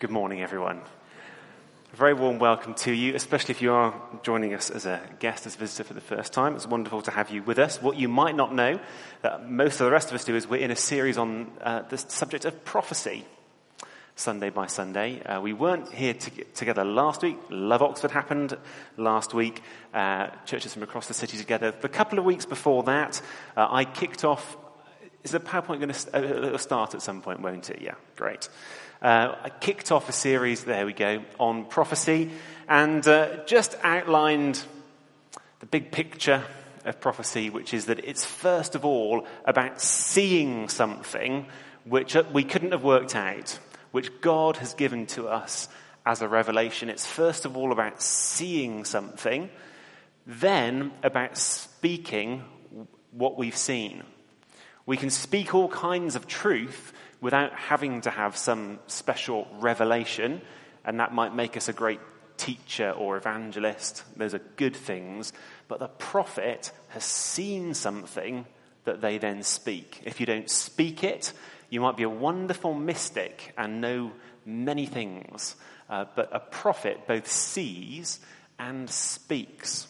Good morning, everyone. A very warm welcome to you, especially if you are joining us as a guest, as a visitor for the first time. It's wonderful to have you with us. What you might not know, that most of the rest of us do, is we're in a series on uh, the subject of prophecy, Sunday by Sunday. Uh, we weren't here to together last week. Love Oxford happened last week. Uh, churches from across the city together. The couple of weeks before that, uh, I kicked off. Is the PowerPoint going to start at some point, won't it? Yeah, great. Uh, I kicked off a series, there we go, on prophecy and uh, just outlined the big picture of prophecy, which is that it's first of all about seeing something which uh, we couldn't have worked out, which God has given to us as a revelation. It's first of all about seeing something, then about speaking what we've seen. We can speak all kinds of truth without having to have some special revelation, and that might make us a great teacher or evangelist. Those are good things. But the prophet has seen something that they then speak. If you don't speak it, you might be a wonderful mystic and know many things. Uh, but a prophet both sees and speaks.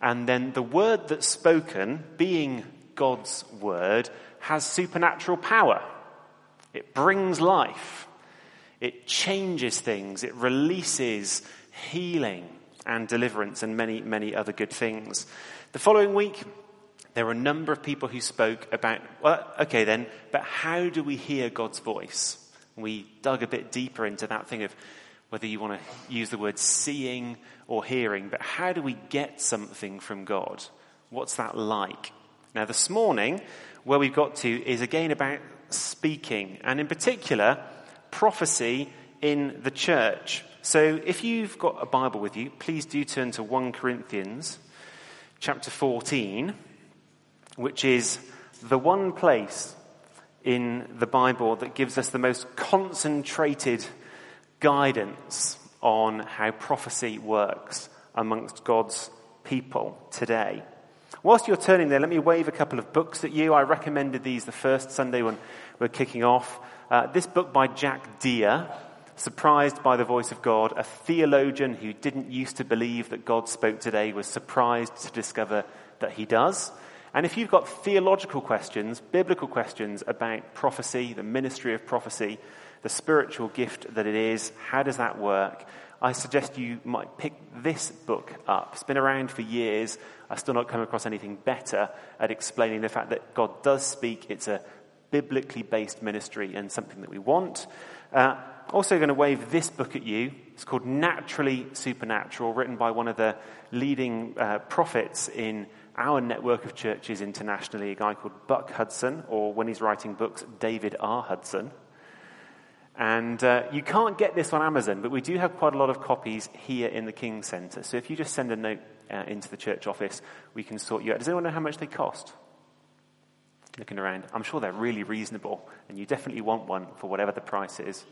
And then the word that's spoken, being God's word, has supernatural power. It brings life. It changes things. It releases healing and deliverance and many, many other good things. The following week, there were a number of people who spoke about, well, okay then, but how do we hear God's voice? We dug a bit deeper into that thing of whether you want to use the word seeing or hearing, but how do we get something from God? What's that like? Now, this morning, where we've got to is again about speaking, and in particular, prophecy in the church. So if you've got a Bible with you, please do turn to 1 Corinthians chapter 14, which is the one place in the Bible that gives us the most concentrated guidance on how prophecy works amongst God's people today. Whilst you're turning there, let me wave a couple of books at you. I recommended these the first Sunday when we are kicking off. Uh, this book by Jack Deere, Surprised by the Voice of God, a theologian who didn't used to believe that God spoke today was surprised to discover that he does. And if you've got theological questions, biblical questions about prophecy, the ministry of prophecy, the spiritual gift that it is, how does that work? I suggest you might pick this book up. It's been around for years. I've still not come across anything better at explaining the fact that God does speak. It's a biblically based ministry and something that we want. Uh, also, going to wave this book at you. It's called Naturally Supernatural, written by one of the leading uh, prophets in our network of churches internationally, a guy called Buck Hudson, or when he's writing books, David R. Hudson. And uh, you can't get this on Amazon, but we do have quite a lot of copies here in the King Centre. So if you just send a note uh, into the church office, we can sort you out. Does anyone know how much they cost? Looking around, I'm sure they're really reasonable, and you definitely want one for whatever the price is.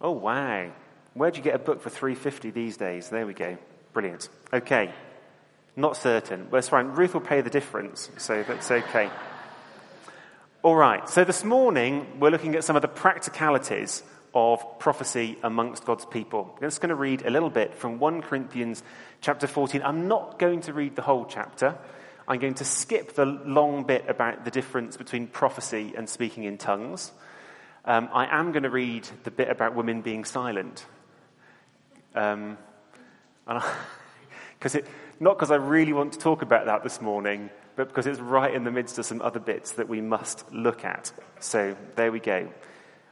Oh wow! Where'd you get a book for 350 these days? There we go. Brilliant. Okay. Not certain. Well, that's fine. Ruth will pay the difference, so that's okay. All right, so this morning we're looking at some of the practicalities of prophecy amongst God's people. I'm just going to read a little bit from 1 Corinthians chapter 14. I'm not going to read the whole chapter. I'm going to skip the long bit about the difference between prophecy and speaking in tongues. Um, I am going to read the bit about women being silent. Um, because it, not because I really want to talk about that this morning, but because it's right in the midst of some other bits that we must look at. So there we go.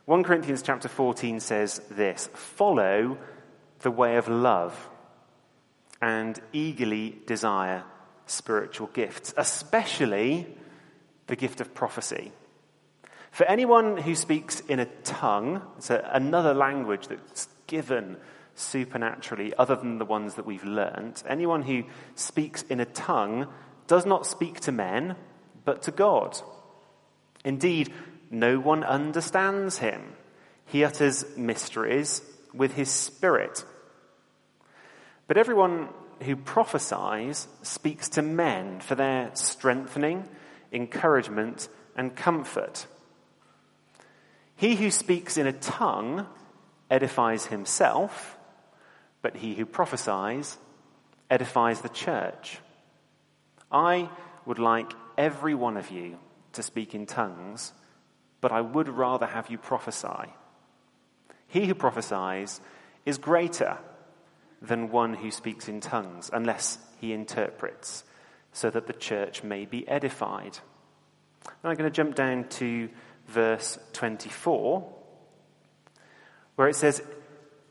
1 Corinthians chapter 14 says this Follow the way of love and eagerly desire spiritual gifts, especially the gift of prophecy. For anyone who speaks in a tongue, it's a, another language that's given supernaturally other than the ones that we've learnt, anyone who speaks in a tongue does not speak to men, but to God. Indeed, no one understands him. He utters mysteries with his spirit. But everyone who prophesies speaks to men for their strengthening, encouragement, and comfort. He who speaks in a tongue edifies himself, but he who prophesies edifies the church. I would like every one of you to speak in tongues, but I would rather have you prophesy. He who prophesies is greater than one who speaks in tongues, unless he interprets, so that the church may be edified. Now I'm going to jump down to verse 24, where it says,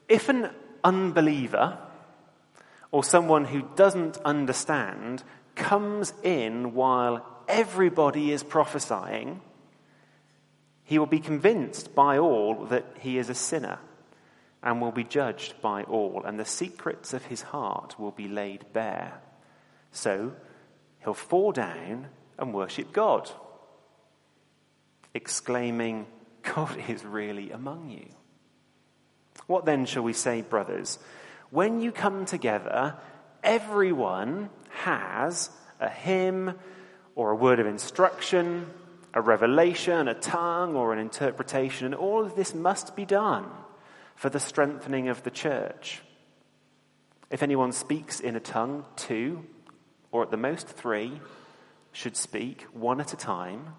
If an unbeliever or someone who doesn't understand comes in while everybody is prophesying, he will be convinced by all that he is a sinner and will be judged by all, and the secrets of his heart will be laid bare. So he'll fall down and worship God exclaiming, God is really among you. What then shall we say, brothers? When you come together, everyone has a hymn or a word of instruction, a revelation, a tongue, or an interpretation, and all of this must be done for the strengthening of the church. If anyone speaks in a tongue, two, or at the most three, should speak one at a time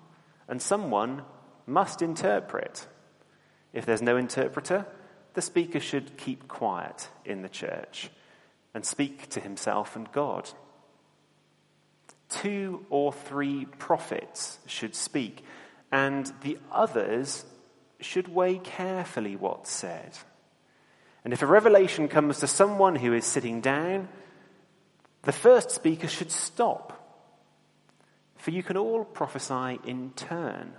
and someone must interpret. If there's no interpreter, the speaker should keep quiet in the church and speak to himself and God. Two or three prophets should speak, and the others should weigh carefully what's said. And if a revelation comes to someone who is sitting down, the first speaker should stop for you can all prophesy in turn,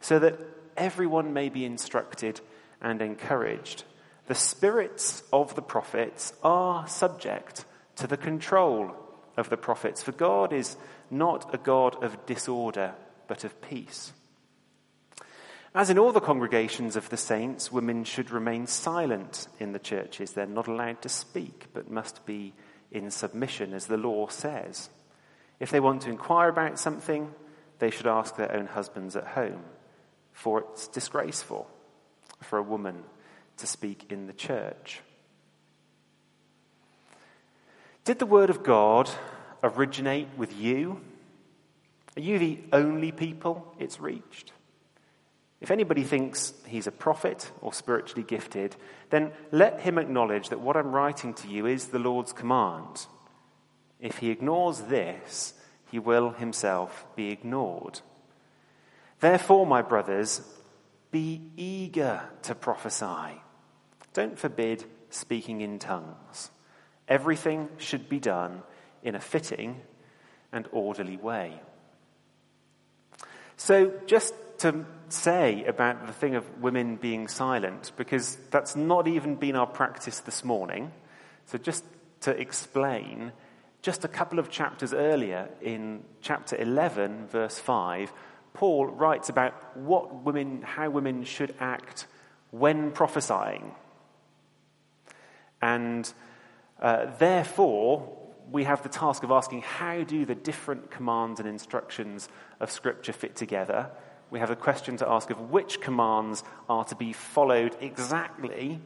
so that everyone may be instructed and encouraged. The spirits of the prophets are subject to the control of the prophets, for God is not a God of disorder, but of peace. As in all the congregations of the saints, women should remain silent in the churches. They're not allowed to speak, but must be in submission, as the law says. If they want to inquire about something, they should ask their own husbands at home, for it's disgraceful for a woman to speak in the church. Did the word of God originate with you? Are you the only people it's reached? If anybody thinks he's a prophet or spiritually gifted, then let him acknowledge that what I'm writing to you is the Lord's command. If he ignores this, he will himself be ignored. Therefore, my brothers, be eager to prophesy. Don't forbid speaking in tongues. Everything should be done in a fitting and orderly way. So, just to say about the thing of women being silent, because that's not even been our practice this morning. So, just to explain, just a couple of chapters earlier, in chapter 11, verse 5, Paul writes about what women, how women should act when prophesying. And uh, therefore, we have the task of asking how do the different commands and instructions of Scripture fit together? We have a question to ask of which commands are to be followed exactly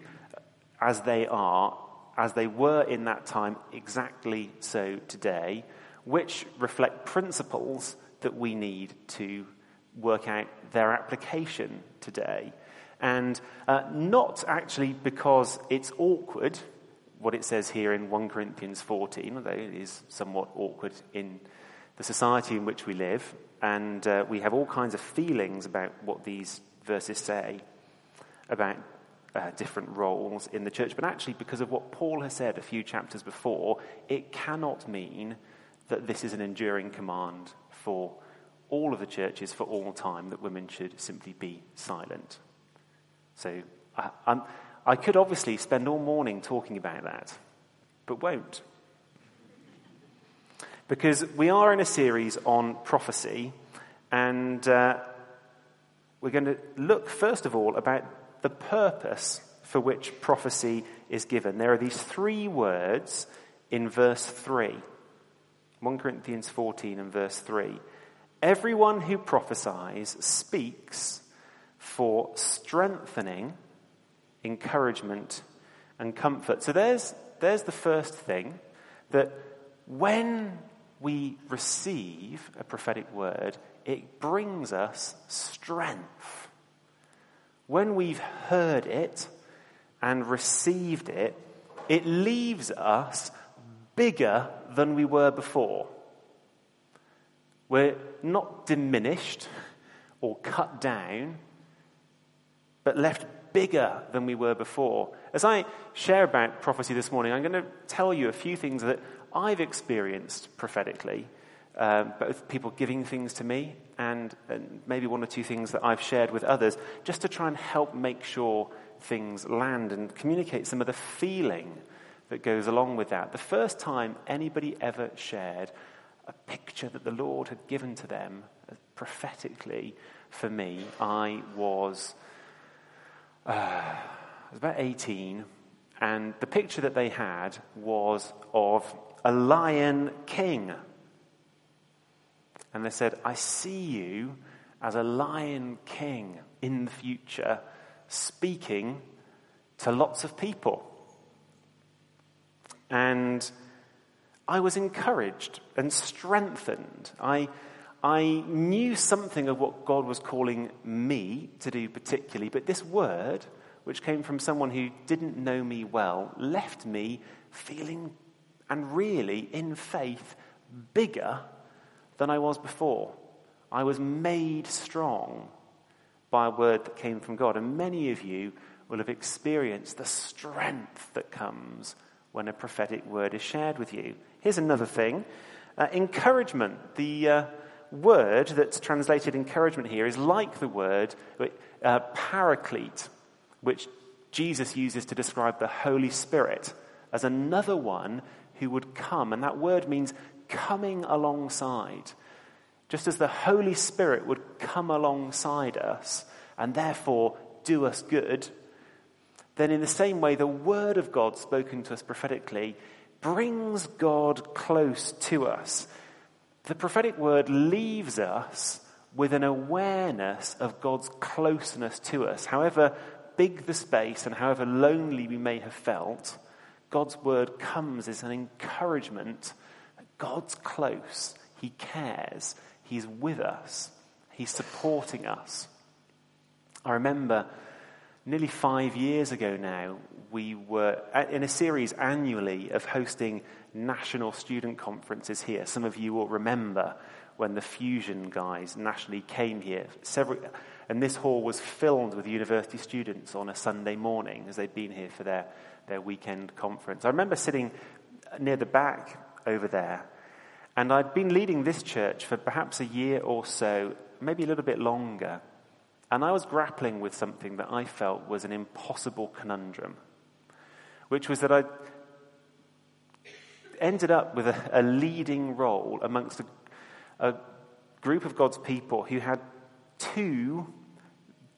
as they are as they were in that time, exactly so today, which reflect principles that we need to work out their application today. And uh, not actually because it's awkward, what it says here in 1 Corinthians 14, although it is somewhat awkward in the society in which we live, and uh, we have all kinds of feelings about what these verses say about uh, different roles in the church, but actually, because of what Paul has said a few chapters before, it cannot mean that this is an enduring command for all of the churches for all time that women should simply be silent. So I, I could obviously spend all morning talking about that, but won't. Because we are in a series on prophecy, and uh, we're going to look, first of all, about the purpose for which prophecy is given. There are these three words in verse 3. 1 Corinthians 14 and verse 3. Everyone who prophesies speaks for strengthening, encouragement, and comfort. So there's, there's the first thing that when we receive a prophetic word, it brings us strength. When we've heard it and received it, it leaves us bigger than we were before. We're not diminished or cut down, but left bigger than we were before. As I share about prophecy this morning, I'm going to tell you a few things that I've experienced prophetically, um, both people giving things to me and, and maybe one or two things that I've shared with others, just to try and help make sure things land and communicate some of the feeling that goes along with that. The first time anybody ever shared a picture that the Lord had given to them uh, prophetically for me, I was, uh, I was about 18, and the picture that they had was of a lion king. And they said, I see you as a lion king in the future, speaking to lots of people. And I was encouraged and strengthened. I, I knew something of what God was calling me to do, particularly, but this word, which came from someone who didn't know me well, left me feeling and really, in faith, bigger than I was before. I was made strong by a word that came from God. And many of you will have experienced the strength that comes when a prophetic word is shared with you. Here's another thing uh, encouragement. The uh, word that's translated encouragement here is like the word uh, paraclete, which Jesus uses to describe the Holy Spirit as another one who would come. And that word means coming alongside. Just as the Holy Spirit would come alongside us and therefore do us good, then in the same way, the Word of God spoken to us prophetically brings God close to us. The prophetic word leaves us with an awareness of God's closeness to us. However big the space and however lonely we may have felt, God's word comes as an encouragement that God's close, He cares, He's with us, He's supporting us. I remember nearly five years ago now, we were in a series annually of hosting national student conferences here. Some of you will remember when the Fusion guys nationally came here. Several, and this hall was filled with university students on a Sunday morning as they'd been here for their their weekend conference. I remember sitting near the back over there, and I'd been leading this church for perhaps a year or so, maybe a little bit longer. And I was grappling with something that I felt was an impossible conundrum, which was that I ended up with a, a leading role amongst a, a group of God's people who had two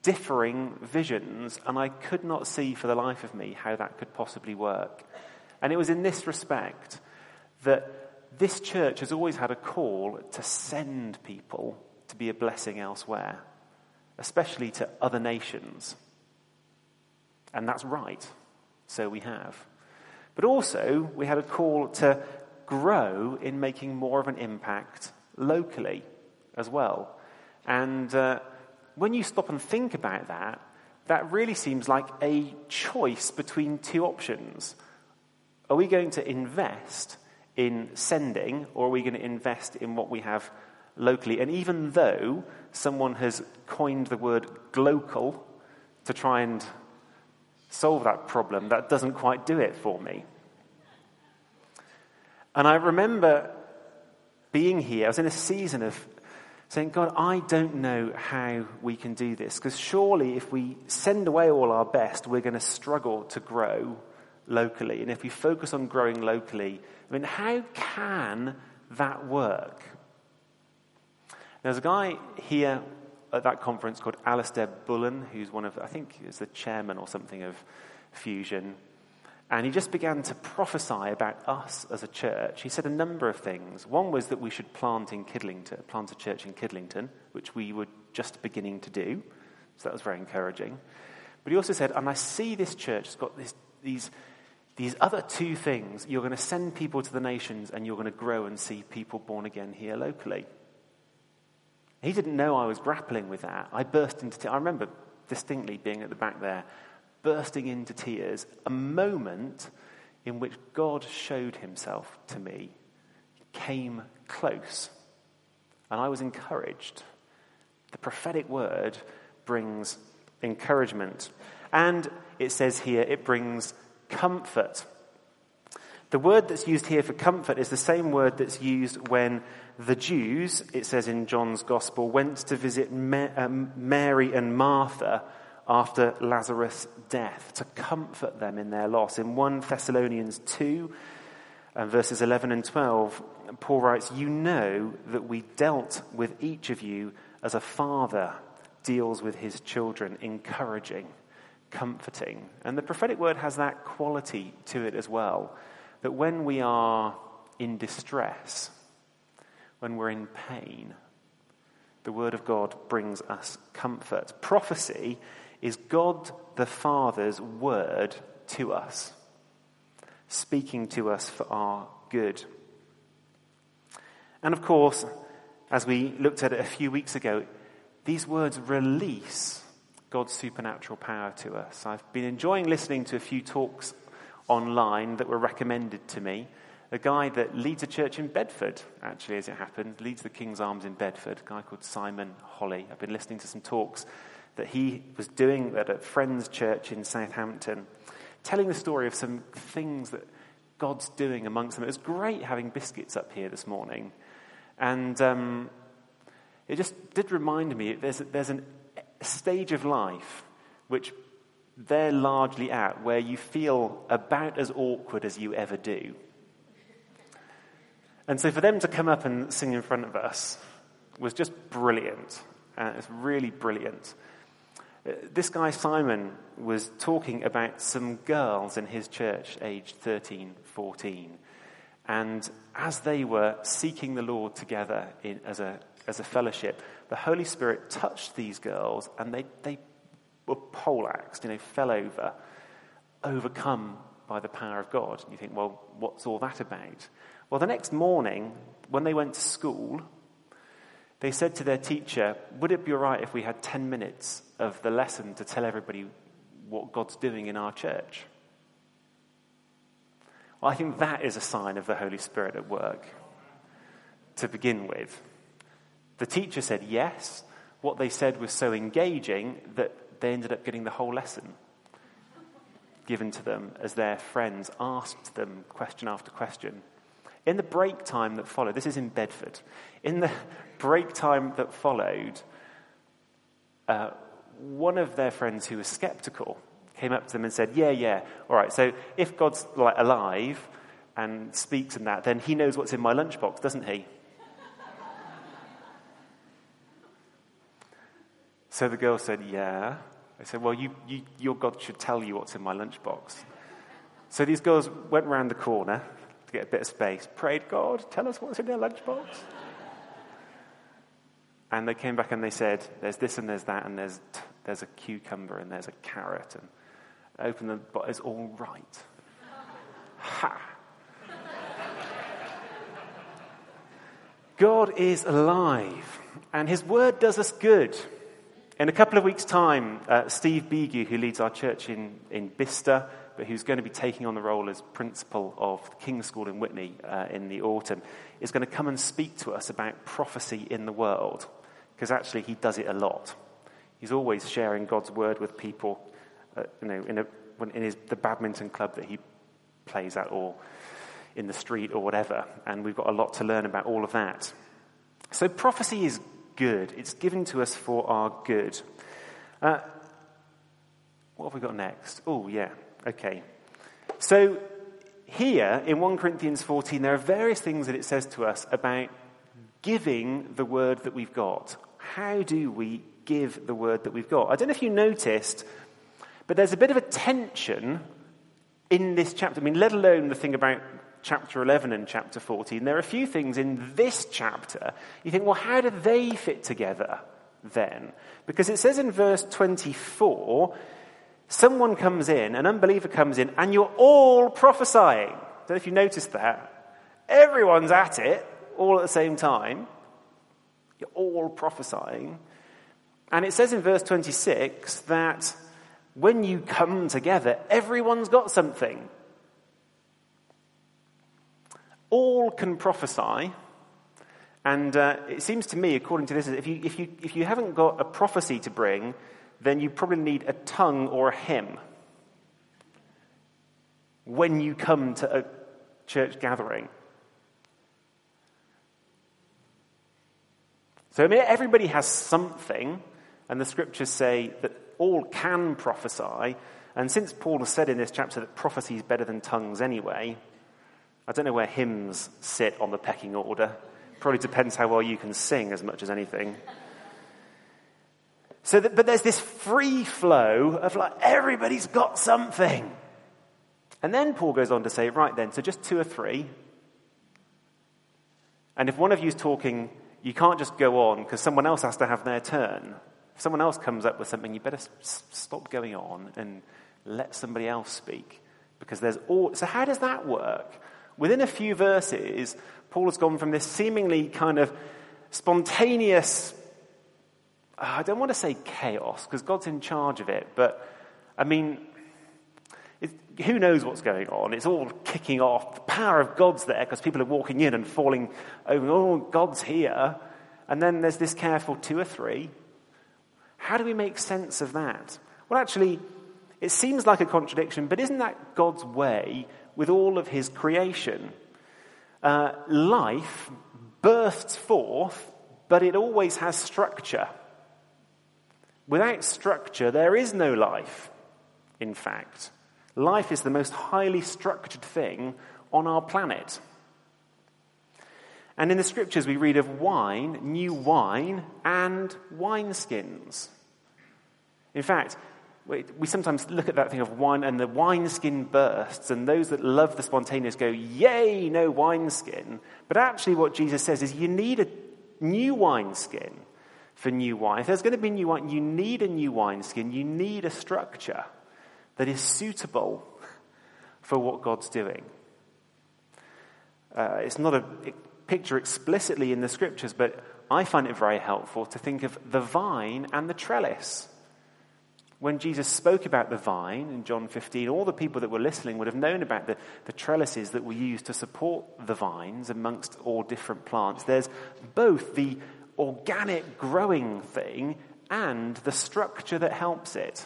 differing visions, and I could not see for the life of me how that could possibly work. And it was in this respect that this church has always had a call to send people to be a blessing elsewhere, especially to other nations. And that's right. So we have. But also, we had a call to grow in making more of an impact locally as well. And uh, when you stop and think about that, that really seems like a choice between two options. Are we going to invest in sending, or are we going to invest in what we have locally? And even though someone has coined the word glocal to try and solve that problem, that doesn't quite do it for me. And I remember being here, I was in a season of saying, God, I don't know how we can do this, because surely if we send away all our best, we're going to struggle to grow locally. And if we focus on growing locally, I mean, how can that work? There's a guy here at that conference called Alastair Bullen, who's one of, I think, is the chairman or something of Fusion. And he just began to prophesy about us as a church. He said a number of things. One was that we should plant in Kidlington, plant a church in Kidlington, which we were just beginning to do. So that was very encouraging. But he also said, and I see this church has got this, these, these other two things. You're going to send people to the nations and you're going to grow and see people born again here locally. He didn't know I was grappling with that. I burst into. I remember distinctly being at the back there, bursting into tears, a moment in which God showed himself to me, came close, and I was encouraged. The prophetic word brings encouragement. And it says here, it brings comfort. The word that's used here for comfort is the same word that's used when the Jews, it says in John's Gospel, went to visit um, Mary and Martha after Lazarus' death to comfort them in their loss. In 1 Thessalonians 2, and verses 11 and 12, Paul writes, You know that we dealt with each of you as a father deals with his children, encouraging, comforting. And the prophetic word has that quality to it as well. That when we are in distress, when we're in pain, the word of God brings us comfort. Prophecy is God the Father's word to us, speaking to us for our good. And of course, as we looked at it a few weeks ago, these words release God's supernatural power to us. I've been enjoying listening to a few talks online that were recommended to me. A guy that leads a church in Bedford, actually, as it happened, leads the King's Arms in Bedford, a guy called Simon Holley. I've been listening to some talks that he was doing at a friend's church in Southampton, telling the story of some things that God's doing amongst them. It was great having biscuits up here this morning. And um, it just did remind me there's, there's an, a stage of life which they're largely at where you feel about as awkward as you ever do. And so for them to come up and sing in front of us was just brilliant. Uh, it's really brilliant. This guy, Simon, was talking about some girls in his church, aged 13, 14. And as they were seeking the Lord together in, as, a, as a fellowship, the Holy Spirit touched these girls and they, they were poleaxed, you know, fell over, overcome by the power of God. And you think, well, what's all that about? Well, the next morning, when they went to school, they said to their teacher, Would it be all right if we had 10 minutes of the lesson to tell everybody what God's doing in our church? Well, I think that is a sign of the Holy Spirit at work to begin with. The teacher said yes. What they said was so engaging that they ended up getting the whole lesson given to them as their friends asked them question after question. In the break time that followed, this is in Bedford, in the break time that followed, uh, one of their friends who was skeptical came up to them and said, Yeah, yeah, all right, so if God's like alive and speaks and that, then he knows what's in my lunchbox, doesn't he? so the girl said, Yeah. I said, Well, you, you, your God should tell you what's in my lunchbox. So these girls went round the corner to get a bit of space, prayed, God, tell us what's in their lunchbox. and they came back and they said, There's this and there's that, and there's, there's a cucumber and there's a carrot. And open the but it's all right. Ha! God is alive, and His word does us good. In a couple of weeks' time, uh, Steve Bigu, who leads our church in, in Bicester, but who's going to be taking on the role as principal of the King's School in Witney uh, in the autumn, is going to come and speak to us about prophecy in the world, because actually he does it a lot. He's always sharing God's word with people, uh, you know, in, a, in his, the badminton club that he plays at, or in the street, or whatever. And we've got a lot to learn about all of that. So prophecy is good. It's given to us for our good. Uh, what have we got next? Oh, yeah. Okay. So, here in 1 Corinthians 14, there are various things that it says to us about giving the word that we've got. How do we give the word that we've got? I don't know if you noticed, but there's a bit of a tension in this chapter. I mean, let alone the thing about chapter 11 and chapter 14. There are a few things in this chapter you think, well, how do they fit together then? Because it says in verse 24, someone comes in, an unbeliever comes in, and you're all prophesying. I don't know if you noticed that. Everyone's at it all at the same time. You're all prophesying. And it says in verse 26 that when you come together, everyone's got something. All can prophesy. And uh, it seems to me, according to this, if you, if, you, if you haven't got a prophecy to bring, then you probably need a tongue or a hymn when you come to a church gathering. So I mean, everybody has something, and the scriptures say that all can prophesy. And since Paul has said in this chapter that prophecy is better than tongues anyway, I don't know where hymns sit on the pecking order. Probably depends how well you can sing as much as anything. So, that, but there's this free flow of like everybody's got something. And then Paul goes on to say, right then, so just two or three. And if one of you is talking, you can't just go on because someone else has to have their turn. If someone else comes up with something, you better s- stop going on and let somebody else speak. Because there's all. So, how does that work? Within a few verses, Paul has gone from this seemingly kind of spontaneous, I don't want to say chaos, because God's in charge of it, but I mean, it, who knows what's going on? It's all kicking off. The power of God's there because people are walking in and falling over. Oh, God's here. And then there's this careful two or three. How do we make sense of that? Well, actually, it seems like a contradiction, but isn't that God's way with all of his creation? Uh, life bursts forth, but it always has structure. Without structure, there is no life, in fact. Life is the most highly structured thing on our planet. And in the scriptures, we read of wine, new wine, and wineskins. In fact, we sometimes look at that thing of wine and the wineskin bursts, and those that love the spontaneous go, Yay, no wineskin. But actually, what Jesus says is you need a new wineskin for new wine. If there's going to be new wine, you need a new wineskin, you need a structure that is suitable for what God's doing. Uh, it's not a picture explicitly in the scriptures, but I find it very helpful to think of the vine and the trellis. When Jesus spoke about the vine in John 15, all the people that were listening would have known about the, the trellises that were used to support the vines amongst all different plants. There's both the organic growing thing and the structure that helps it.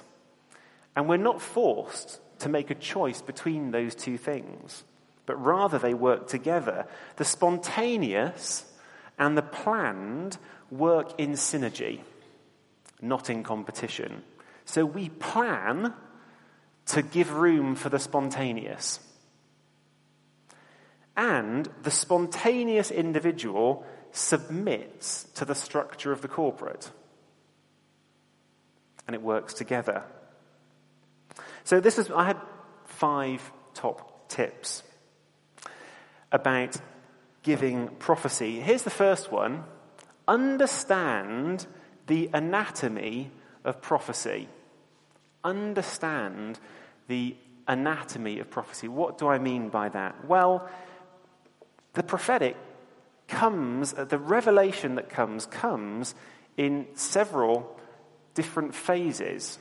And we're not forced to make a choice between those two things, but rather they work together. The spontaneous and the planned work in synergy, not in competition. So we plan to give room for the spontaneous. And the spontaneous individual submits to the structure of the corporate. And it works together. So this is, I had five top tips about giving prophecy. Here's the first one. Understand the anatomy of prophecy. Understand the anatomy of prophecy. What do I mean by that? Well, the prophetic comes, the revelation that comes, comes in several different phases.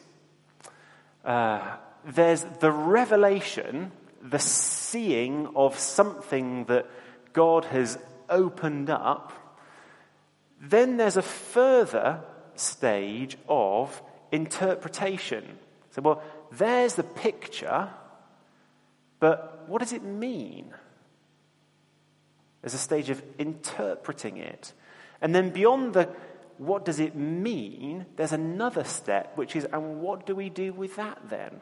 Uh, there's the revelation, the seeing of something that God has opened up. Then there's a further stage of interpretation. So, well, there's the picture, but what does it mean? There's a stage of interpreting it. And then beyond the what does it mean, there's another step, which is, and what do we do with that then?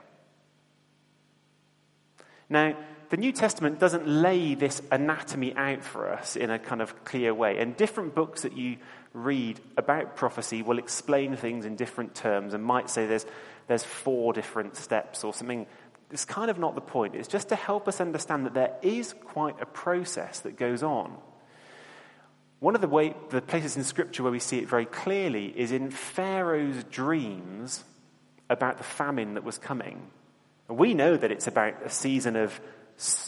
Now, the New Testament doesn't lay this anatomy out for us in a kind of clear way. And different books that you read about prophecy will explain things in different terms and might say there's, there's four different steps or something. It's kind of not the point. It's just to help us understand that there is quite a process that goes on. one of the, way, the places in Scripture where we see it very clearly is in Pharaoh's dreams about the famine that was coming. We know that it's about a season of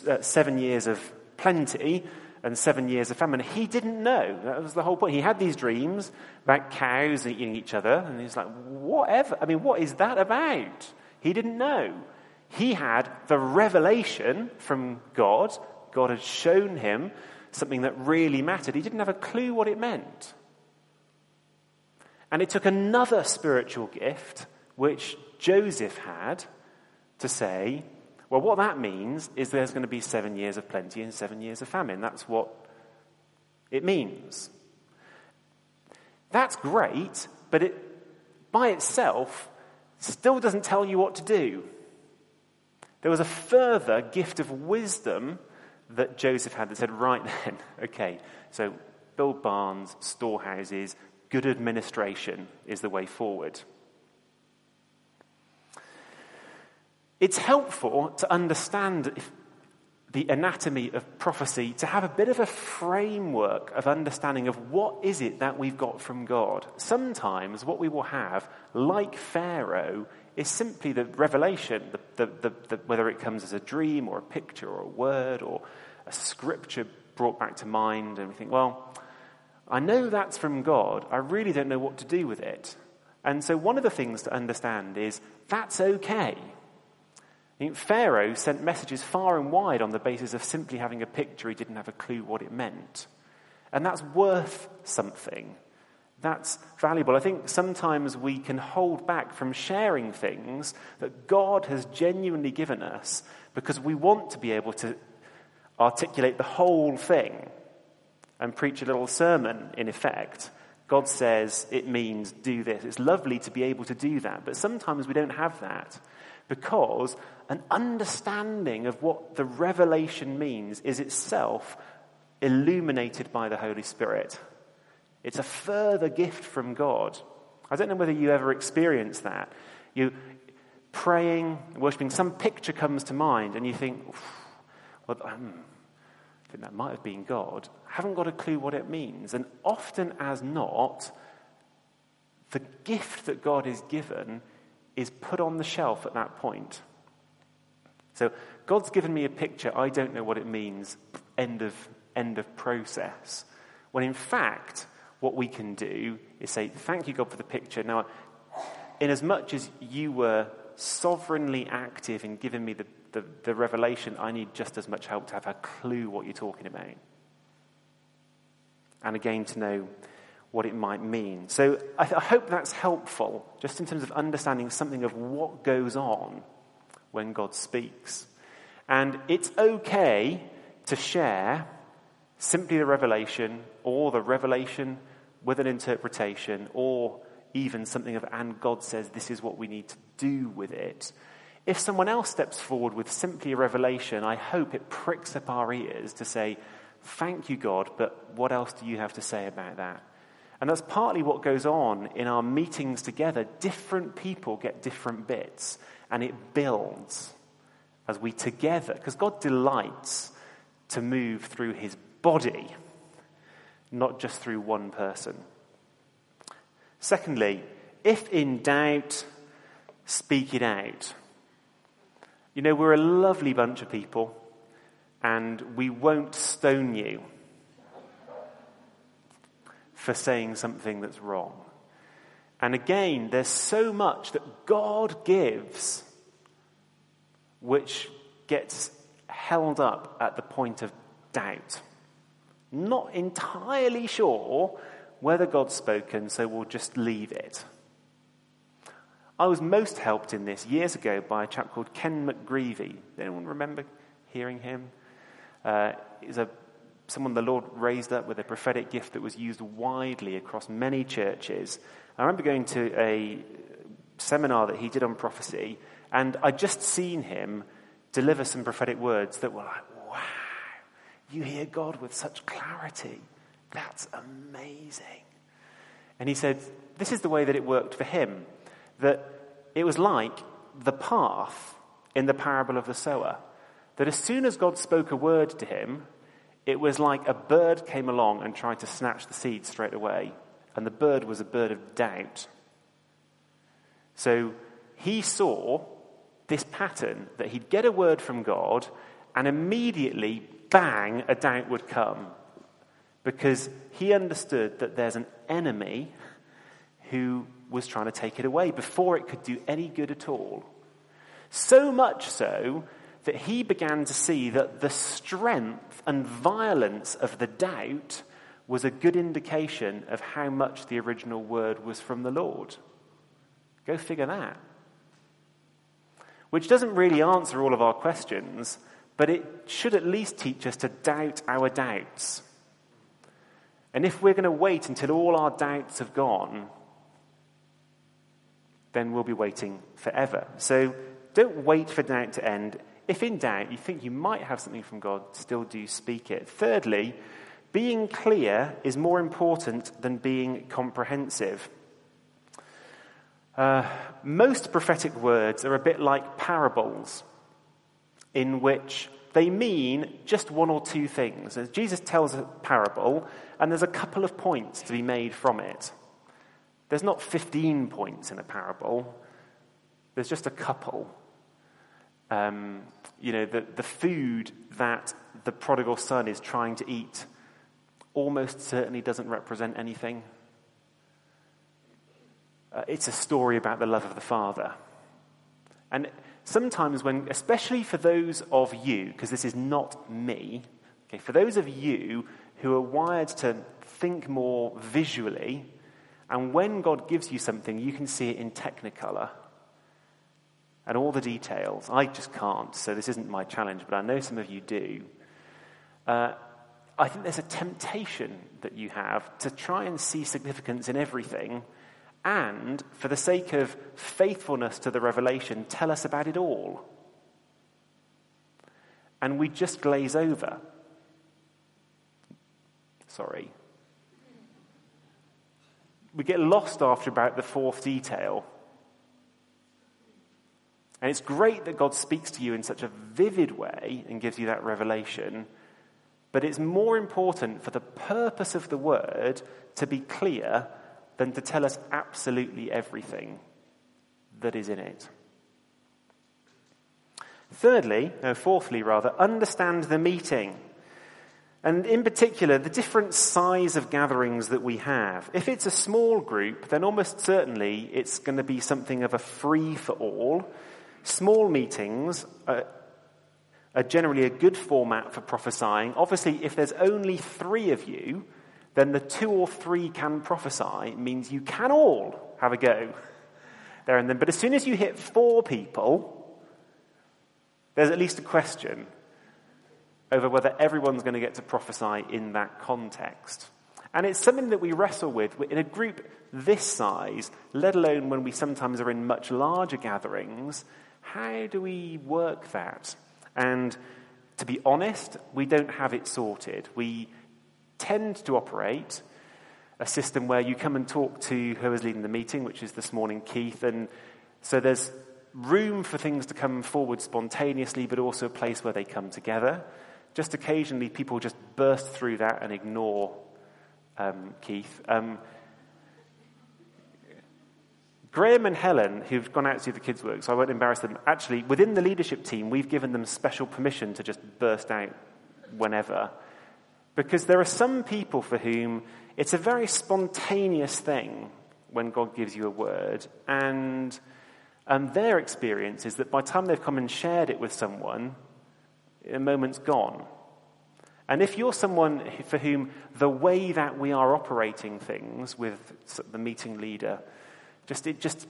uh, seven years of plenty and seven years of famine. He didn't know. That was the whole point. He had these dreams about cows eating each other, and he's like, whatever. I mean, what is that about? He didn't know. He had the revelation from God. God had shown him something that really mattered. He didn't have a clue what it meant. And it took another spiritual gift, which Joseph had, to say, well, what that means is there's going to be seven years of plenty and seven years of famine. That's what it means. That's great, but it by itself still doesn't tell you what to do. There was a further gift of wisdom that Joseph had that said, right then, okay, so build barns, storehouses, good administration is the way forward. It's helpful to understand the anatomy of prophecy, to have a bit of a framework of understanding of what is it that we've got from God. Sometimes what we will have, like Pharaoh, is simply the revelation, the, the, the, whether it comes as a dream or a picture or a word or a scripture brought back to mind, and we think, well, I know that's from God. I really don't know what to do with it. And so, one of the things to understand is that's okay. Pharaoh sent messages far and wide on the basis of simply having a picture he didn't have a clue what it meant. And that's worth something. That's valuable. I think sometimes we can hold back from sharing things that God has genuinely given us because we want to be able to articulate the whole thing and preach a little sermon, in effect. God says it means do this. It's lovely to be able to do that, but sometimes we don't have that because an understanding of what the revelation means is itself illuminated by the Holy Spirit. It's a further gift from God. I don't know whether you ever experienced that. You praying, worshiping, some picture comes to mind, and you think, well, um, I think that might have been God. I haven't got a clue what it means. And often as not, the gift that God is given is put on the shelf at that point. So God's given me a picture, I don't know what it means, end of, end of process. When in fact, what we can do is say, Thank you, God, for the picture. Now, in as much as you were sovereignly active in giving me the, the, the revelation, I need just as much help to have a clue what you're talking about. And again, to know what it might mean. So I, th- I hope that's helpful, just in terms of understanding something of what goes on when God speaks. And it's okay to share simply the revelation or the revelation with an interpretation or even something of, and God says this is what we need to do with it. If someone else steps forward with simply a revelation, I hope it pricks up our ears to say, Thank you, God, but what else do you have to say about that? And that's partly what goes on in our meetings together. Different people get different bits, and it builds as we together, because God delights to move through his body, not just through one person. Secondly, if in doubt, speak it out. You know, we're a lovely bunch of people, and we won't stone you for saying something that's wrong. And again, there's so much that God gives which gets held up at the point of doubt. Not entirely sure whether God's spoken, so we'll just leave it. I was most helped in this years ago by a chap called Ken McGreevy. Anyone remember hearing him? Uh, he's a someone the Lord raised up with a prophetic gift that was used widely across many churches. I remember going to a seminar that he did on prophecy, and I'd just seen him deliver some prophetic words that were like, wow, you hear God with such clarity. That's amazing. And he said, this is the way that it worked for him, that it was like the path in the parable of the sower, that as soon as God spoke a word to him, it was like a bird came along and tried to snatch the seed straight away. And the bird was a bird of doubt. So he saw this pattern that he'd get a word from God and immediately, bang, a doubt would come. Because he understood that there's an enemy who was trying to take it away before it could do any good at all. So much so that he began to see that the strength and violence of the doubt was a good indication of how much the original word was from the Lord. Go figure that. Which doesn't really answer all of our questions, but it should at least teach us to doubt our doubts. And if we're going to wait until all our doubts have gone, then we'll be waiting forever. So don't wait for doubt to end. If in doubt, you think you might have something from God, still do speak it. Thirdly, being clear is more important than being comprehensive. Uh, most prophetic words are a bit like parables, in which they mean just one or two things. As Jesus tells a parable, and there's a couple of points to be made from it. There's not 15 points in a parable, there's just a couple. Um, you know, the, the food that the prodigal son is trying to eat almost certainly doesn't represent anything. Uh, it's a story about the love of the Father. And sometimes, when, especially for those of you, because this is not me, okay, for those of you who are wired to think more visually, and when God gives you something, you can see it in technicolor and all the details. I just can't, so this isn't my challenge, but I know some of you do. Uh, I think there's a temptation that you have to try and see significance in everything, and for the sake of faithfulness to the revelation, tell us about it all. And we just glaze over. Sorry. We get lost after about the fourth detail and it's great that God speaks to you in such a vivid way and gives you that revelation. But it's more important for the purpose of the word to be clear than to tell us absolutely everything that is in it. Thirdly, no, fourthly rather, understand the meeting. And in particular, the different size of gatherings that we have. If it's a small group, then almost certainly it's going to be something of a free for all Small meetings are, are generally a good format for prophesying. Obviously, if there's only three of you, then the two or three can prophesy it means you can all have a go there and then. But as soon as you hit four people, there's at least a question over whether everyone's going to get to prophesy in that context. And it's something that we wrestle with in a group this size, let alone when we sometimes are in much larger gatherings how do we work that? And to be honest, we don't have it sorted. We tend to operate a system where you come and talk to who is leading the meeting, which is this morning Keith, and so there's room for things to come forward spontaneously, but also a place where they come together. Just occasionally, people just burst through that and ignore um, Keith. Um, Graham and Helen, who've gone out to do the kids' work, so I won't embarrass them, actually, within the leadership team, we've given them special permission to just burst out whenever. Because there are some people for whom it's a very spontaneous thing when God gives you a word, and um, their experience is that by the time they've come and shared it with someone, a moment's gone. And if you're someone for whom the way that we are operating things with the meeting leader just, it just,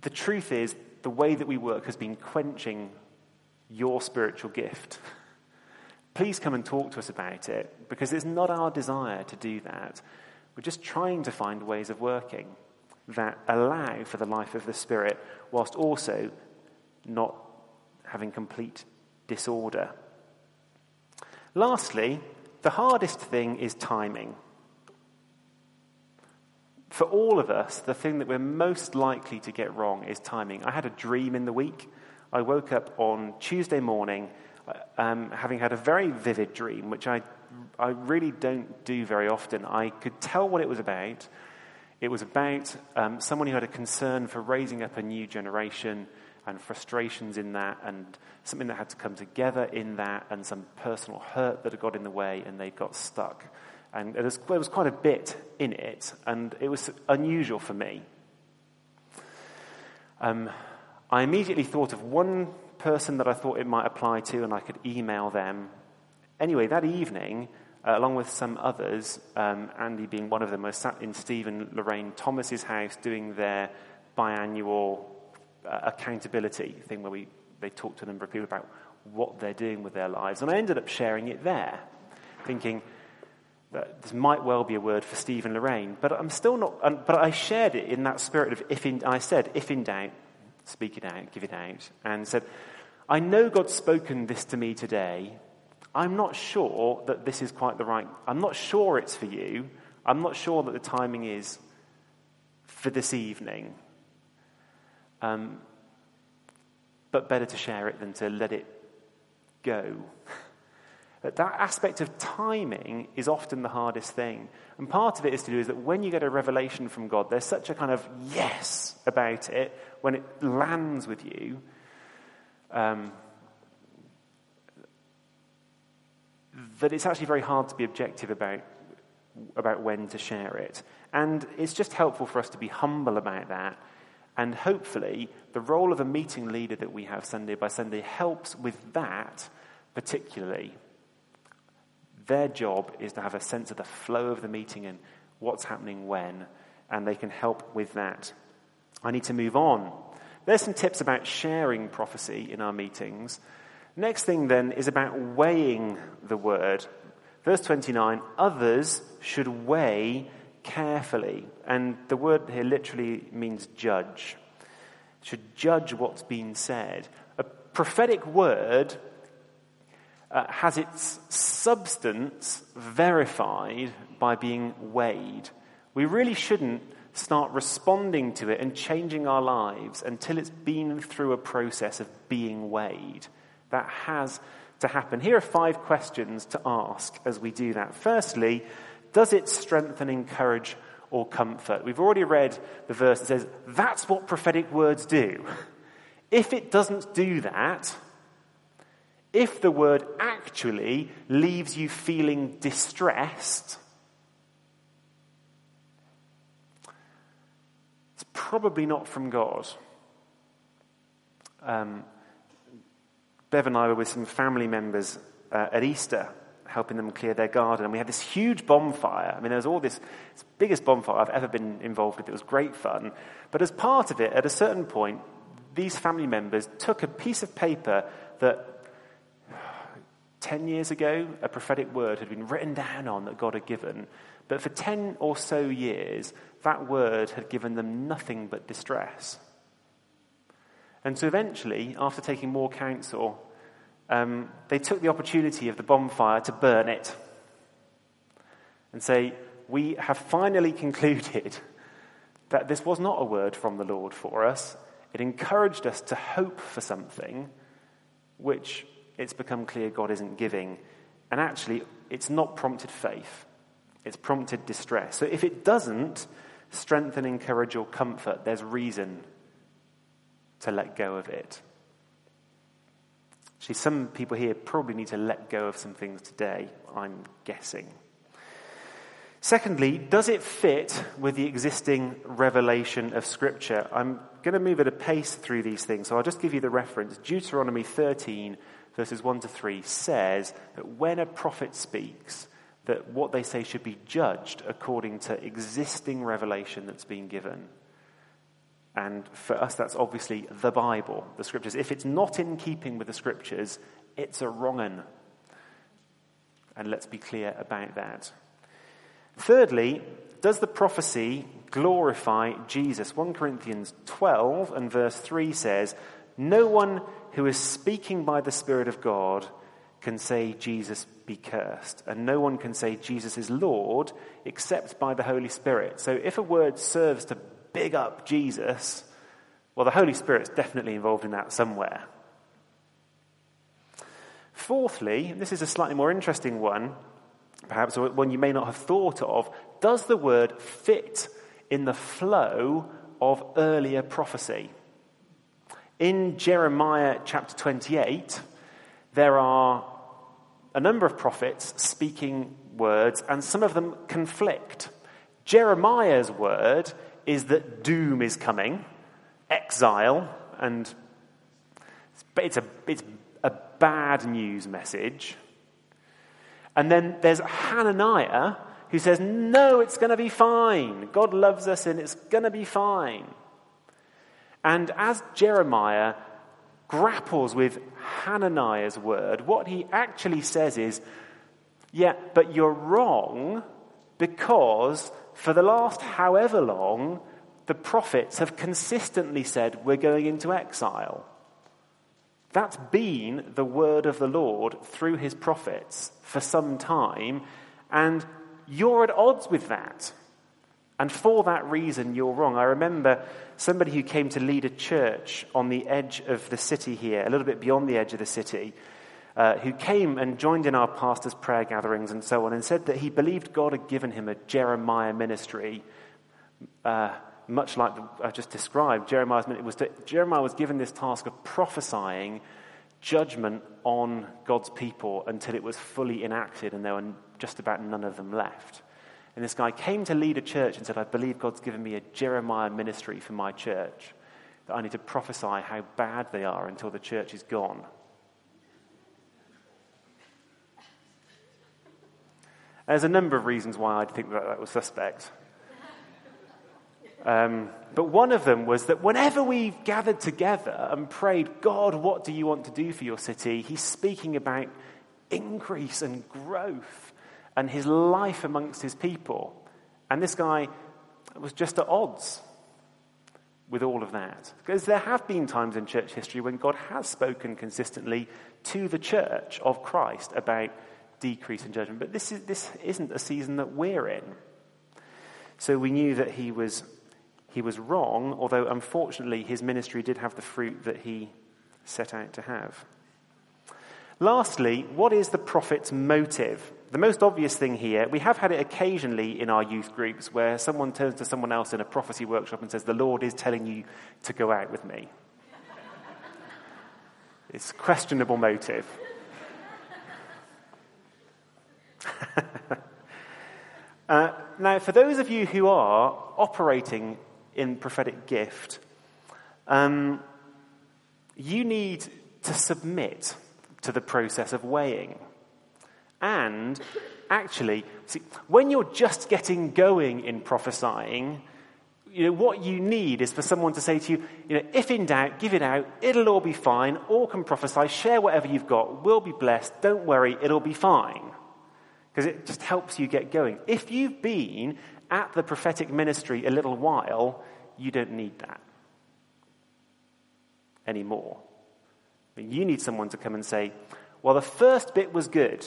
the truth is, the way that we work has been quenching your spiritual gift. Please come and talk to us about it because it's not our desire to do that. We're just trying to find ways of working that allow for the life of the Spirit whilst also not having complete disorder. Lastly, the hardest thing is timing for all of us, the thing that we're most likely to get wrong is timing. I had a dream in the week. I woke up on Tuesday morning. um, having had a very vivid dream, which I, I really don't do very often. I could tell what it was about. It was about um, someone who had a concern for raising up a new generation and frustrations in that, and something that had to come together in that, and some personal hurt that had got in the way, and they got stuck. And there was, quite a bit in it, and it was unusual for me. Um, I immediately thought of one person that I thought it might apply to, and I could email them. Anyway, that evening, uh, along with some others, um, Andy being one of them, was sat in Stephen Lorraine Thomas's house doing their biannual uh, accountability thing where we, they talk to a number of people about what they're doing with their lives. And I ended up sharing it there, thinking this might well be a word for Stephen Lorraine, but I'm still not, but I shared it in that spirit of if in, I said, if in doubt, speak it out, give it out, and said, I know God's spoken this to me today. I'm not sure that this is quite the right, I'm not sure it's for you. I'm not sure that the timing is for this evening. Um, but better to share it than to let it go. that that aspect of timing is often the hardest thing. And part of it is to do is that when you get a revelation from God, there's such a kind of yes about it when it lands with you. Um, that it's actually very hard to be objective about, about when to share it. And it's just helpful for us to be humble about that and hopefully, the role of a meeting leader that we have Sunday by Sunday helps with that particularly. Their job is to have a sense of the flow of the meeting and what's happening when, and they can help with that. I need to move on. There's some tips about sharing prophecy in our meetings. Next thing then is about weighing the word. Verse 29 others should weigh carefully. And the word here literally means judge. Should judge what's been said. A prophetic word uh, has its substance verified by being weighed. We really shouldn't start responding to it and changing our lives until it's been through a process of being weighed. That has to happen. Here are five questions to ask as we do that. Firstly, does it strengthen, encourage, or comfort? We've already read the verse that says that's what prophetic words do. If it doesn't do that, if the word actually leaves you feeling distressed, it's probably not from God. Um, Bev and I were with some family members uh, at Easter helping them clear their garden. And we had this huge bonfire. I mean, there was all this, this biggest bonfire I've ever been involved with. It was great fun. But as part of it, at a certain point, these family members took a piece of paper that 10 years ago, a prophetic word had been written down on that God had given. But for 10 or so years, that word had given them nothing but distress. And so eventually, after taking more counsel, um, they took the opportunity of the bonfire to burn it and say, We have finally concluded that this was not a word from the Lord for us. It encouraged us to hope for something which it's become clear God isn't giving. And actually, it's not prompted faith, it's prompted distress. So if it doesn't strengthen, encourage, or comfort, there's reason to let go of it. Actually, some people here probably need to let go of some things today, I'm guessing. Secondly, does it fit with the existing revelation of Scripture? I'm going to move at a pace through these things, so I'll just give you the reference. Deuteronomy 13, verses 1 to 3, says that when a prophet speaks, that what they say should be judged according to existing revelation that's been given. And for us, that's obviously the Bible, the scriptures. If it's not in keeping with the scriptures, it's a wrong un. And let's be clear about that. Thirdly, does the prophecy glorify Jesus? 1 Corinthians 12 and verse 3 says, No one who is speaking by the Spirit of God can say, Jesus be cursed. And no one can say, Jesus is Lord, except by the Holy Spirit. So if a word serves to big up Jesus, well, the Holy Spirit's definitely involved in that somewhere. Fourthly, this is a slightly more interesting one, perhaps one you may not have thought of, does the word fit in the flow of earlier prophecy? In Jeremiah chapter 28, there are a number of prophets speaking words, and some of them conflict. Jeremiah's word is that doom is coming, exile, and it's a, it's a bad news message. And then there's Hananiah who says, No, it's going to be fine. God loves us and it's going to be fine. And as Jeremiah grapples with Hananiah's word, what he actually says is, Yeah, but you're wrong because for the last however long, the prophets have consistently said, We're going into exile. That's been the word of the Lord through his prophets for some time, and you're at odds with that. And for that reason, you're wrong. I remember somebody who came to lead a church on the edge of the city here, a little bit beyond the edge of the city, uh, who came and joined in our pastor's prayer gatherings and so on, and said that he believed God had given him a Jeremiah ministry, uh, much like the, I just described. Jeremiah's ministry was to, Jeremiah was given this task of prophesying judgment on God's people until it was fully enacted and there were just about none of them left. And this guy came to lead a church and said, I believe God's given me a Jeremiah ministry for my church, that I need to prophesy how bad they are until the church is gone. There's a number of reasons why I'd think that that was suspect. Um, but one of them was that whenever we've gathered together and prayed, God, what do you want to do for your city? He's speaking about increase and growth and his life amongst his people. And this guy was just at odds with all of that. Because there have been times in church history when God has spoken consistently to the church of Christ about decrease in judgment. But this, is, this isn't a season that we're in. So we knew that he was, he was wrong, although unfortunately his ministry did have the fruit that he set out to have. Lastly, what is the prophet's motive? The most obvious thing here, we have had it occasionally in our youth groups where someone turns to someone else in a prophecy workshop and says, The Lord is telling you to go out with me. it's questionable motive. uh, now, for those of you who are operating in prophetic gift, um, you need to submit to the process of weighing. And actually, see, when you're just getting going in prophesying, you know, what you need is for someone to say to you, you know, if in doubt, give it out. It'll all be fine. All can prophesy. Share whatever you've got. We'll be blessed. Don't worry. It'll be fine. Because it just helps you get going. If you've been at the prophetic ministry a little while, you don't need that anymore. You need someone to come and say, well, the first bit was good.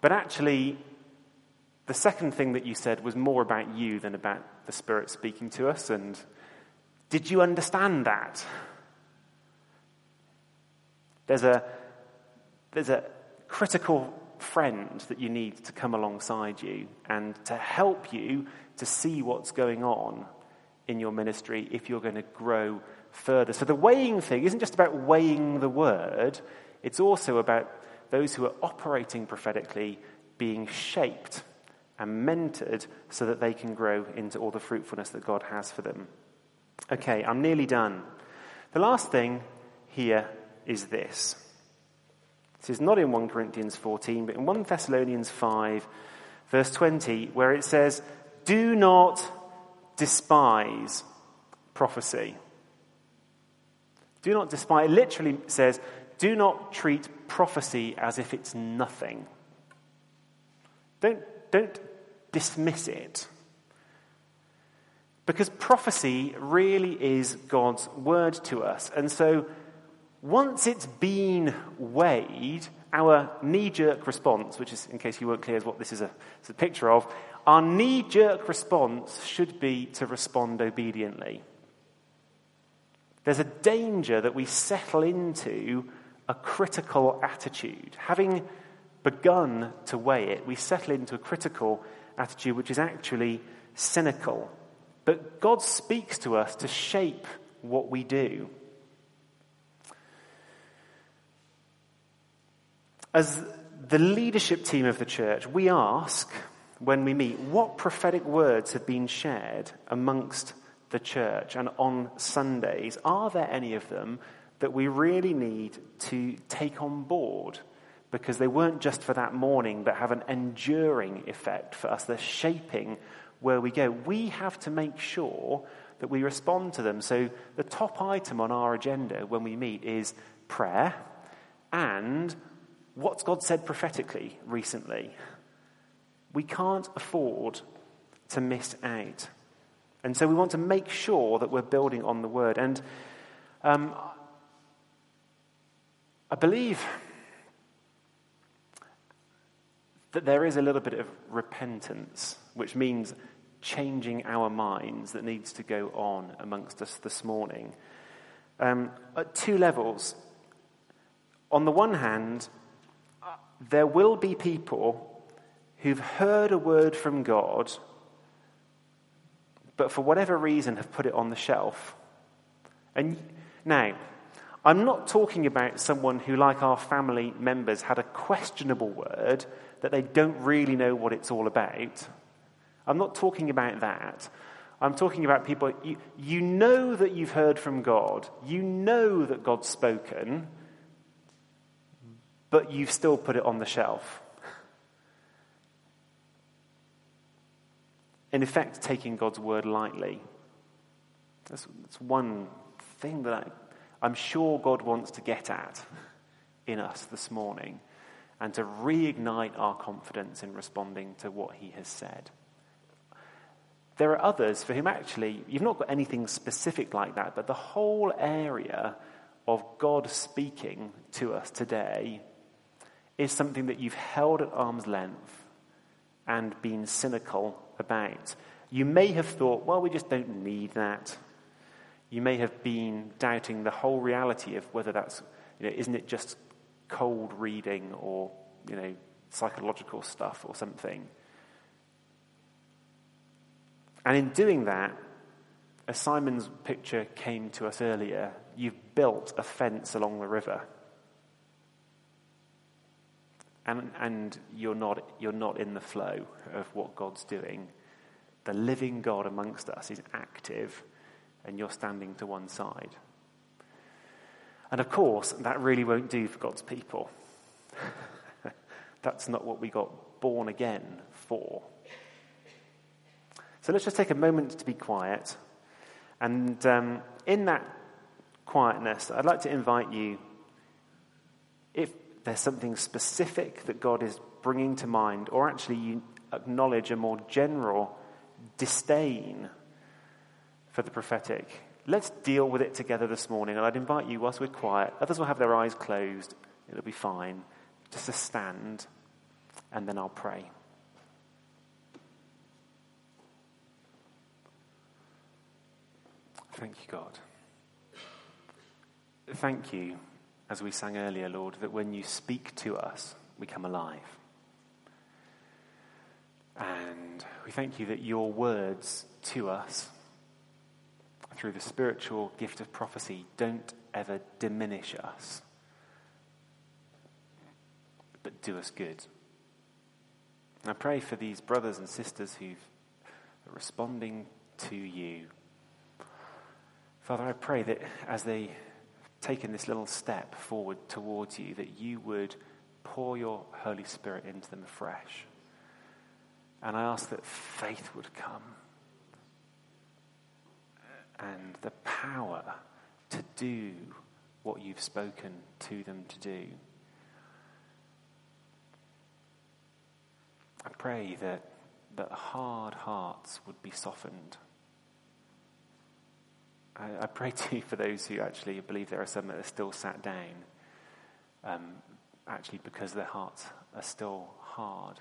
But actually, the second thing that you said was more about you than about the Spirit speaking to us. And did you understand that? There's a, there's a critical friend that you need to come alongside you and to help you to see what's going on in your ministry if you're going to grow further. So the weighing thing isn't just about weighing the word, it's also about those who are operating prophetically being shaped and mentored so that they can grow into all the fruitfulness that God has for them. Okay, I'm nearly done. The last thing here is this. This is not in 1 Corinthians 14, but in 1 Thessalonians 5, verse 20, where it says, Do not despise prophecy. Do not despise, it literally says, do not treat prophecy as if it's nothing. Don't, don't dismiss it. Because prophecy really is God's word to us. And so once it's been weighed, our knee jerk response, which is, in case you weren't clear, is what this is a, a picture of, our knee jerk response should be to respond obediently. There's a danger that we settle into a critical attitude. Having begun to weigh it, we settle into a critical attitude which is actually cynical. But God speaks to us to shape what we do. As the leadership team of the church, we ask when we meet what prophetic words have been shared amongst the church and on Sundays. Are there any of them that we really need to take on board? Because they weren't just for that morning, but have an enduring effect for us. They're shaping where we go. We have to make sure that we respond to them. So, the top item on our agenda when we meet is prayer and what's God said prophetically recently. We can't afford to miss out. And so we want to make sure that we're building on the word. And um, I believe that there is a little bit of repentance, which means changing our minds that needs to go on amongst us this morning. Um, at two levels. On the one hand, there will be people who've heard a word from God, but for whatever reason have put it on the shelf. And now, I'm not talking about someone who, like our family members, had a questionable word that they don't really know what it's all about. I'm not talking about that. I'm talking about people, you, you know that you've heard from God, you know that God's spoken, but you've still put it on the shelf. In effect, taking God's word lightly. That's, that's one thing that I, I'm sure God wants to get at in us this morning and to reignite our confidence in responding to what He has said. There are others for whom actually you've not got anything specific like that, but the whole area of God speaking to us today is something that you've held at arm's length and been cynical about. You may have thought, well, we just don't need that. You may have been doubting the whole reality of whether that's, you know, isn't it just cold reading or, you know, psychological stuff or something. And in doing that, as Simon's picture came to us earlier, you've built a fence along the river. And, and you're, not, you're not in the flow of what God's doing. The living God amongst us is active and you're standing to one side. And of course, that really won't do for God's people. That's not what we got born again for. So let's just take a moment to be quiet. And um, in that quietness, I'd like to invite you, if there's something specific that God is bringing to mind, or actually you acknowledge a more general disdain for the prophetic. Let's deal with it together this morning. And I'd invite you, whilst we're quiet, others will have their eyes closed. It'll be fine. Just to stand, and then I'll pray. Thank you, God. Thank you, as we sang earlier, Lord, that when you speak to us, we come alive. And we thank you that your words to us through the spiritual gift of prophecy don't ever diminish us, but do us good. And I pray for these brothers and sisters who are responding to you. Father, I pray that as they taken this little step forward towards you, that you would pour your Holy Spirit into them afresh. And I ask that faith would come and the power to do what you've spoken to them to do. I pray that, that hard hearts would be softened. I, I pray too for those who actually believe there are some that are still sat down, um, actually because their hearts are still hard.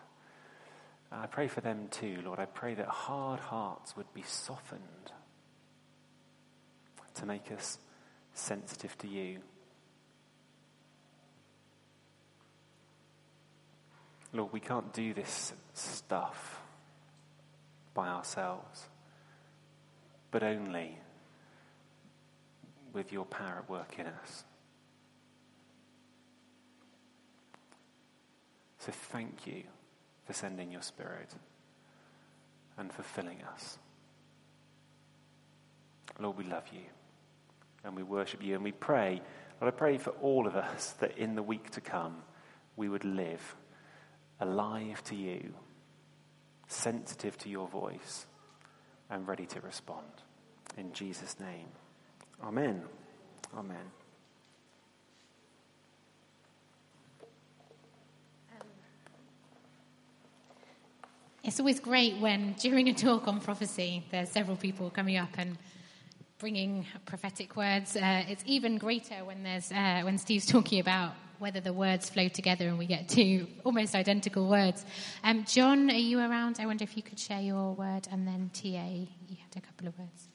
I pray for them too, Lord. I pray that hard hearts would be softened to make us sensitive to you. Lord, we can't do this stuff by ourselves, but only with your power at work in us. So thank you for sending your Spirit and fulfilling us. Lord, we love you and we worship you and we pray. Lord, I pray for all of us that in the week to come we would live alive to you, sensitive to your voice, and ready to respond. In Jesus' name. Amen. Amen. It's always great when, during a talk on prophecy, there's several people coming up and bringing prophetic words. Uh, it's even greater when there's uh, when Steve's talking about whether the words flow together and we get two almost identical words. Um, John, are you around? I wonder if you could share your word, and then TA, you had a couple of words,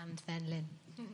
and then Lynn.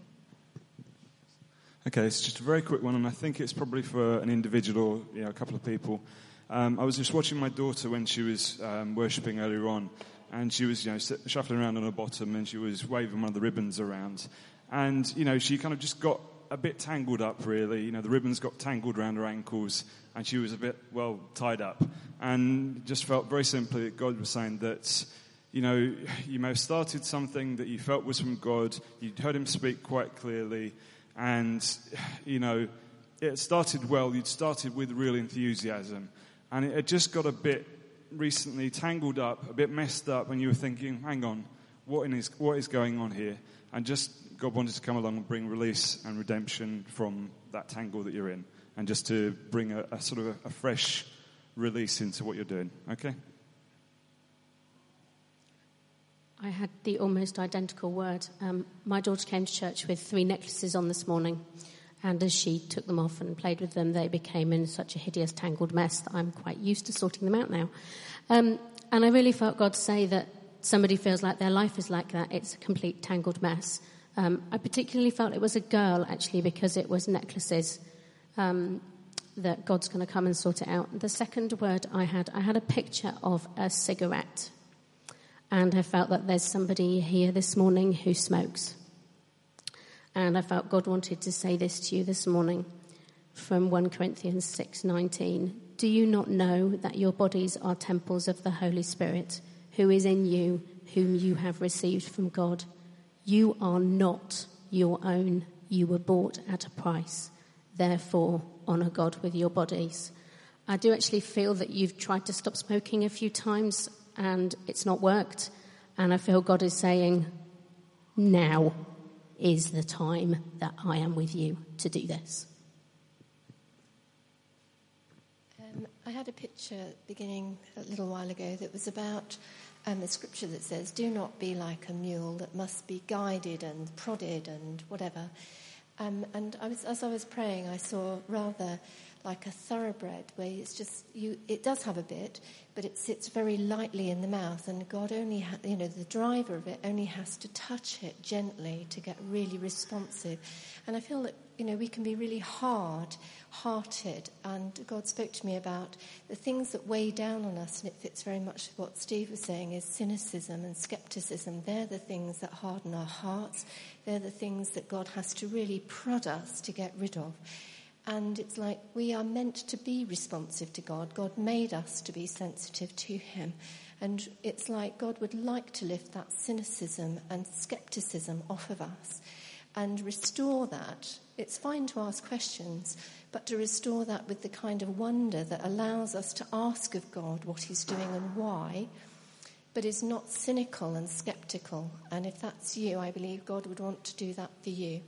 Okay, it's just a very quick one, and I think it's probably for an individual or you know, a couple of people. Um, I was just watching my daughter when she was um, worshipping earlier on, and she was, you know, shuffling around on her bottom, and she was waving one of the ribbons around, and you know, she kind of just got a bit tangled up, really. You know, the ribbons got tangled around her ankles, and she was a bit well tied up, and just felt very simply that God was saying that. You know, you may have started something that you felt was from God. You'd heard Him speak quite clearly, and, you know, it started well. You'd started with real enthusiasm. And it had just got a bit recently tangled up, a bit messed up, and you were thinking, hang on, what is, what is going on here? And just God wanted to come along and bring release and redemption from that tangle that you're in, and just to bring a, a sort of a, a fresh release into what you're doing. Okay? I had the almost identical word. Um, my daughter came to church with three necklaces on this morning, and as she took them off and played with them, they became in such a hideous, tangled mess that I'm quite used to sorting them out now. Um, and I really felt God say that somebody feels like their life is like that. It's a complete tangled mess. Um, I particularly felt it was a girl, actually, because it was necklaces. Um, that God's going to come and sort it out. The second word I had, I had a picture of a cigarette and I felt that there's somebody here this morning who smokes. And I felt God wanted to say this to you this morning from 1 Corinthians 6:19. Do you not know that your bodies are temples of the Holy Spirit, who is in you, whom you have received from God? You are not your own. You were bought at a price. Therefore, honor God with your bodies. I do actually feel that you've tried to stop smoking a few times and it's not worked. And I feel God is saying, now is the time that I am with you to do this. Um, I had a picture beginning a little while ago that was about um, the scripture that says, Do not be like a mule that must be guided and prodded and whatever. Um, and I was, as I was praying, I saw rather like a thoroughbred where it's just you it does have a bit but it sits very lightly in the mouth and god only ha- you know the driver of it only has to touch it gently to get really responsive. And i feel that you know we can be really hard hearted. And god spoke to me about the things that weigh down on us and it fits very much with what steve was saying is cynicism and skepticism. They're the things that harden our hearts. They're the things that god has to really prod us to get rid of and it's like we are meant to be responsive to God. God made us to be sensitive to Him. And it's like God would like to lift that cynicism and skepticism off of us and restore that. It's fine to ask questions, but to restore that with the kind of wonder that allows us to ask of God what He's doing and why, but is not cynical and skeptical. And if that's you, I believe God would want to do that for you.